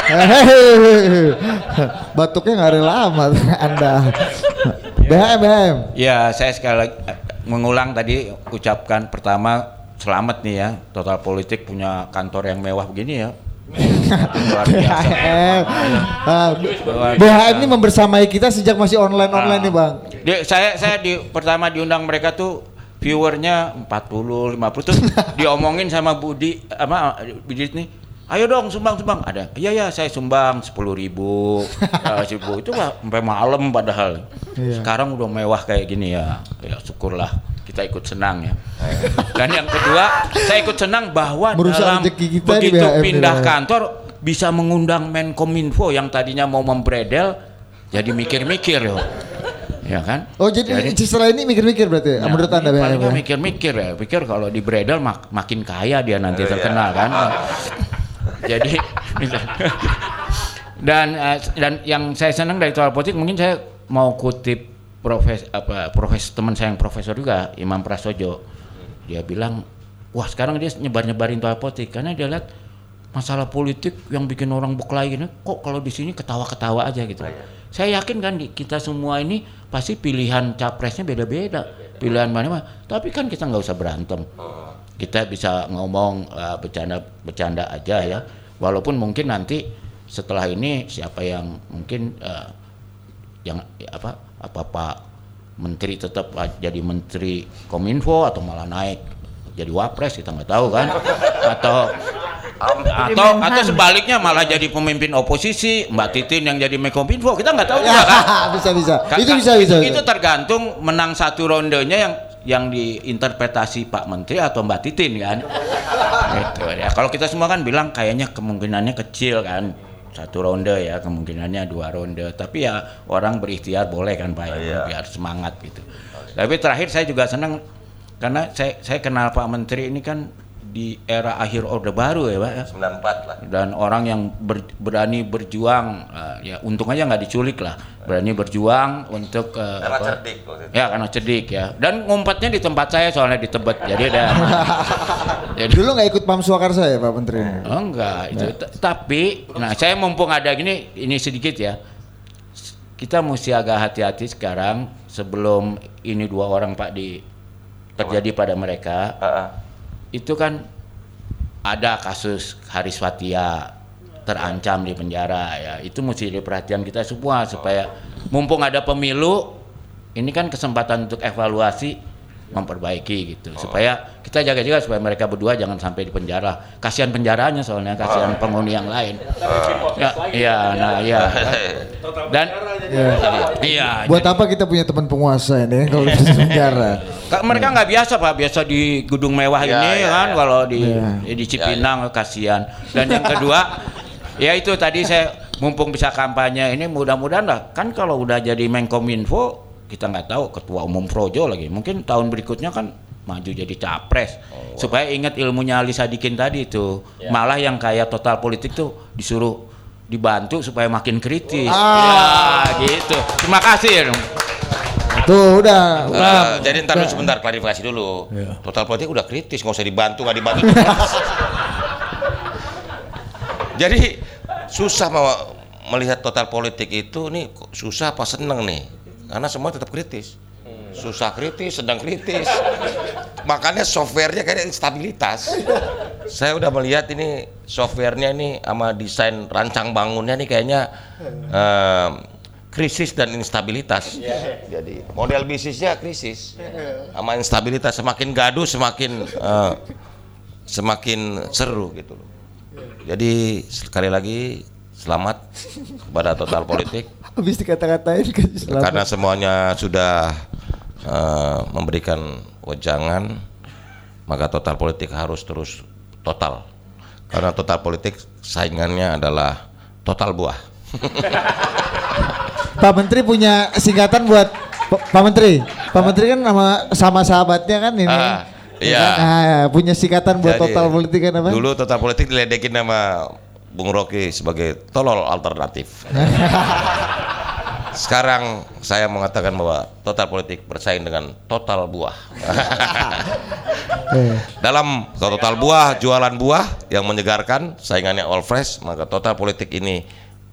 Speaker 1: Batuknya nggak rela amat Anda. BHM, BHM.
Speaker 4: Ya, saya sekali lagi eh, mengulang tadi ucapkan pertama selamat nih ya, Total Politik punya kantor yang mewah begini ya. Luar biasa.
Speaker 1: BHM. Ah, BHM ini membersamai kita sejak masih online-online nih, Bang.
Speaker 4: Di- saya saya di pertama diundang mereka tuh viewernya 40 50 tuh diomongin sama Budi sama Budi nih Ayo dong sumbang sumbang ada. Iya ya saya sumbang sepuluh ribu, ribu itu mah sampai malam padahal.
Speaker 1: Iya.
Speaker 4: Sekarang udah mewah kayak gini ya. Ya syukurlah kita ikut senang ya. Dan yang kedua saya ikut senang bahwa
Speaker 1: Merusak
Speaker 4: dalam
Speaker 1: kita
Speaker 4: begitu
Speaker 1: BHM
Speaker 4: pindah
Speaker 1: Bang.
Speaker 4: kantor bisa mengundang Menkominfo yang tadinya mau membredel jadi mikir-mikir loh. Ya kan?
Speaker 1: Oh, jadi, setelah ini mikir-mikir berarti ya,
Speaker 4: Nah,
Speaker 1: menurut Anda
Speaker 4: paling
Speaker 1: ya?
Speaker 4: mikir-mikir ya, pikir kalau di bredel mak- makin kaya dia nanti terkenal kan. Jadi dan eh, dan yang saya senang dari soal politik mungkin saya mau kutip profes apa profes teman saya yang profesor juga Imam Prasojo. Dia bilang, "Wah, sekarang dia nyebar-nyebarin soal politik karena dia lihat masalah politik yang bikin orang berkelahi gini kok kalau di sini ketawa-ketawa aja gitu. Saya yakin kan di- kita semua ini pasti pilihan capresnya beda-beda, pilihan mana-mana. Tapi kan kita nggak usah berantem. Kita bisa ngomong bercanda-bercanda aja ya. Walaupun mungkin nanti setelah ini siapa yang mungkin eh, yang ya, apa apa Pak Menteri tetap jadi Menteri Kominfo atau malah naik jadi wapres kita nggak tahu kan atau atau atau sebaliknya malah jadi pemimpin oposisi Mbak Titin yang jadi Menkominfo kita nggak tahu juga kan
Speaker 1: bisa bisa.
Speaker 4: Ka-
Speaker 1: Itu bisa bisa.
Speaker 4: Itu tergantung menang satu rondenya yang yang diinterpretasi Pak Menteri atau Mbak Titin kan. gitu ya. Kalau kita semua kan bilang kayaknya kemungkinannya kecil kan satu ronde ya kemungkinannya dua ronde tapi ya orang berikhtiar boleh kan Pak ya biar semangat gitu. Tapi terakhir saya juga senang karena saya saya kenal Pak Menteri ini kan di era akhir Orde Baru ya Pak ya?
Speaker 5: 94 lah.
Speaker 4: dan orang yang ber- berani berjuang eh, ya untung aja nggak diculik lah. Berani berjuang untuk eh,
Speaker 5: Karena
Speaker 4: apa-
Speaker 5: cerdik
Speaker 4: ya karena cerdik ya. Dan ngumpetnya di tempat saya soalnya di Tebet. Jadi ada jadi
Speaker 1: Dulu nggak ikut Pam Swakarsa ya Pak Menteri?
Speaker 4: oh enggak itu T- tapi nah saya mumpung ada gini ini sedikit ya. Kita mesti agak hati-hati sekarang sebelum ini dua orang Pak di terjadi pada mereka.
Speaker 5: Heeh.
Speaker 4: Itu kan ada kasus Haris Fatia terancam di penjara ya. Itu mesti jadi perhatian kita semua supaya mumpung ada pemilu ini kan kesempatan untuk evaluasi memperbaiki gitu. Supaya kita jaga-jaga supaya mereka berdua jangan sampai di penjara. Kasihan penjaranya soalnya kasihan penghuni yang lain. Ya iya nah iya. Dan iya.
Speaker 1: Buat apa kita punya teman penguasa ini kalau di penjara?
Speaker 4: Kak, mereka nggak biasa pak, biasa di gedung mewah
Speaker 5: Ya,
Speaker 4: ini
Speaker 5: ya,
Speaker 4: kan,
Speaker 5: ya.
Speaker 4: kalau di
Speaker 1: Ya.
Speaker 4: di Cipinang kasihan. Dan yang kedua, ya itu tadi saya mumpung bisa kampanye ini mudah-mudahan lah, kan kalau udah jadi Menkominfo kita nggak tahu ketua umum Projo lagi, mungkin tahun berikutnya kan maju jadi capres supaya ingat ilmunya Ali Sadikin tadi itu malah yang kayak total politik tuh disuruh dibantu supaya makin kritis
Speaker 1: Ah.
Speaker 4: ya gitu terima kasih
Speaker 1: Tuh udah. udah.
Speaker 5: Eh, jadi ntar dulu sebentar klarifikasi dulu. Total politik udah kritis, nggak usah dibantu, nggak dibantu. jadi susah mau melihat total politik itu nih kok susah apa seneng nih? Karena semua tetap kritis. Susah kritis, sedang kritis. Makanya softwarenya kayaknya instabilitas. Saya udah melihat ini softwarenya ini sama desain rancang bangunnya nih kayaknya em, krisis dan instabilitas. Jadi model bisnisnya krisis sama instabilitas. Semakin gaduh semakin eh, semakin seru gitu loh. Jadi sekali lagi selamat kepada total politik
Speaker 1: Habis dikata-katain kan selamat.
Speaker 5: karena semuanya sudah eh, memberikan wejangan maka total politik harus terus total karena total politik saingannya adalah total buah
Speaker 1: Pak Menteri punya singkatan buat Pak Menteri. Pak Menteri kan sama sama sahabatnya kan ini.
Speaker 5: Ah. Iya.
Speaker 1: Nah, punya sikatan buat
Speaker 5: Jadi,
Speaker 1: total politik kan apa?
Speaker 5: Dulu total politik diledekin nama Bung Rocky sebagai tolol alternatif. Sekarang saya mengatakan bahwa total politik bersaing dengan total buah.
Speaker 1: Eh.
Speaker 5: Dalam total buah, jualan buah yang menyegarkan, saingannya all fresh, maka total politik ini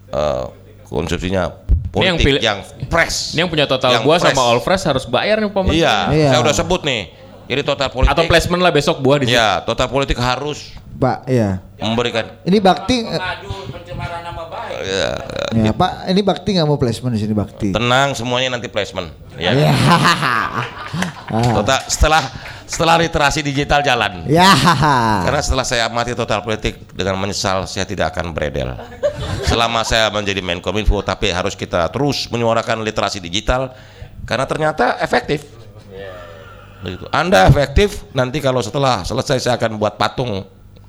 Speaker 5: eh, konsumsinya
Speaker 7: yang
Speaker 5: politik
Speaker 7: pilih-
Speaker 5: yang, fresh.
Speaker 7: Ini yang punya total
Speaker 5: Yang
Speaker 7: buah
Speaker 5: fresh.
Speaker 7: sama all fresh harus bayar nih pemerintah.
Speaker 5: Iya,
Speaker 1: Iya.
Speaker 5: saya udah sebut nih. Jadi total politik.
Speaker 7: Atau placement lah besok buah di situ.
Speaker 5: Ya, total politik harus
Speaker 1: Pak, ya.
Speaker 5: memberikan.
Speaker 1: Ini bakti eh,
Speaker 4: pencemaran nama baik.
Speaker 5: Ya,
Speaker 1: ya, Pak, ini bakti nggak mau placement di sini bakti.
Speaker 5: tenang semuanya nanti placement. Ya.
Speaker 1: Ya.
Speaker 5: Total setelah setelah literasi digital jalan.
Speaker 1: Ya.
Speaker 5: Karena setelah saya amati total politik dengan menyesal saya tidak akan beredel. Selama saya menjadi Menkominfo tapi harus kita terus menyuarakan literasi digital karena ternyata efektif. Begitu. Anda efektif nanti kalau setelah selesai saya akan buat patung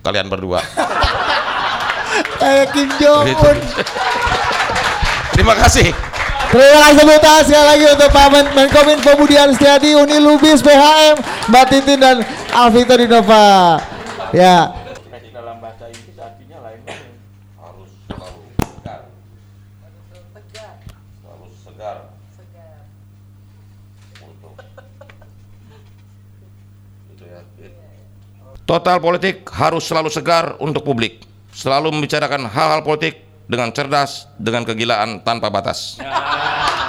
Speaker 5: kalian berdua.
Speaker 1: Kayak Kim Jong. Un.
Speaker 5: Terima kasih.
Speaker 1: Terima kasih sebutan sekali lagi untuk Pak Men Menkominfo Budi Aristiadi, Uni Lubis, BHM, Mbak Titin dan Alvito Dinova. Ya,
Speaker 5: dalam bahasa Inggris artinya lain harus selalu segar. Selalu segar. Untuk Gitu ya. Total politik harus selalu segar untuk publik. Selalu membicarakan hal-hal politik dengan cerdas, dengan kegilaan tanpa batas.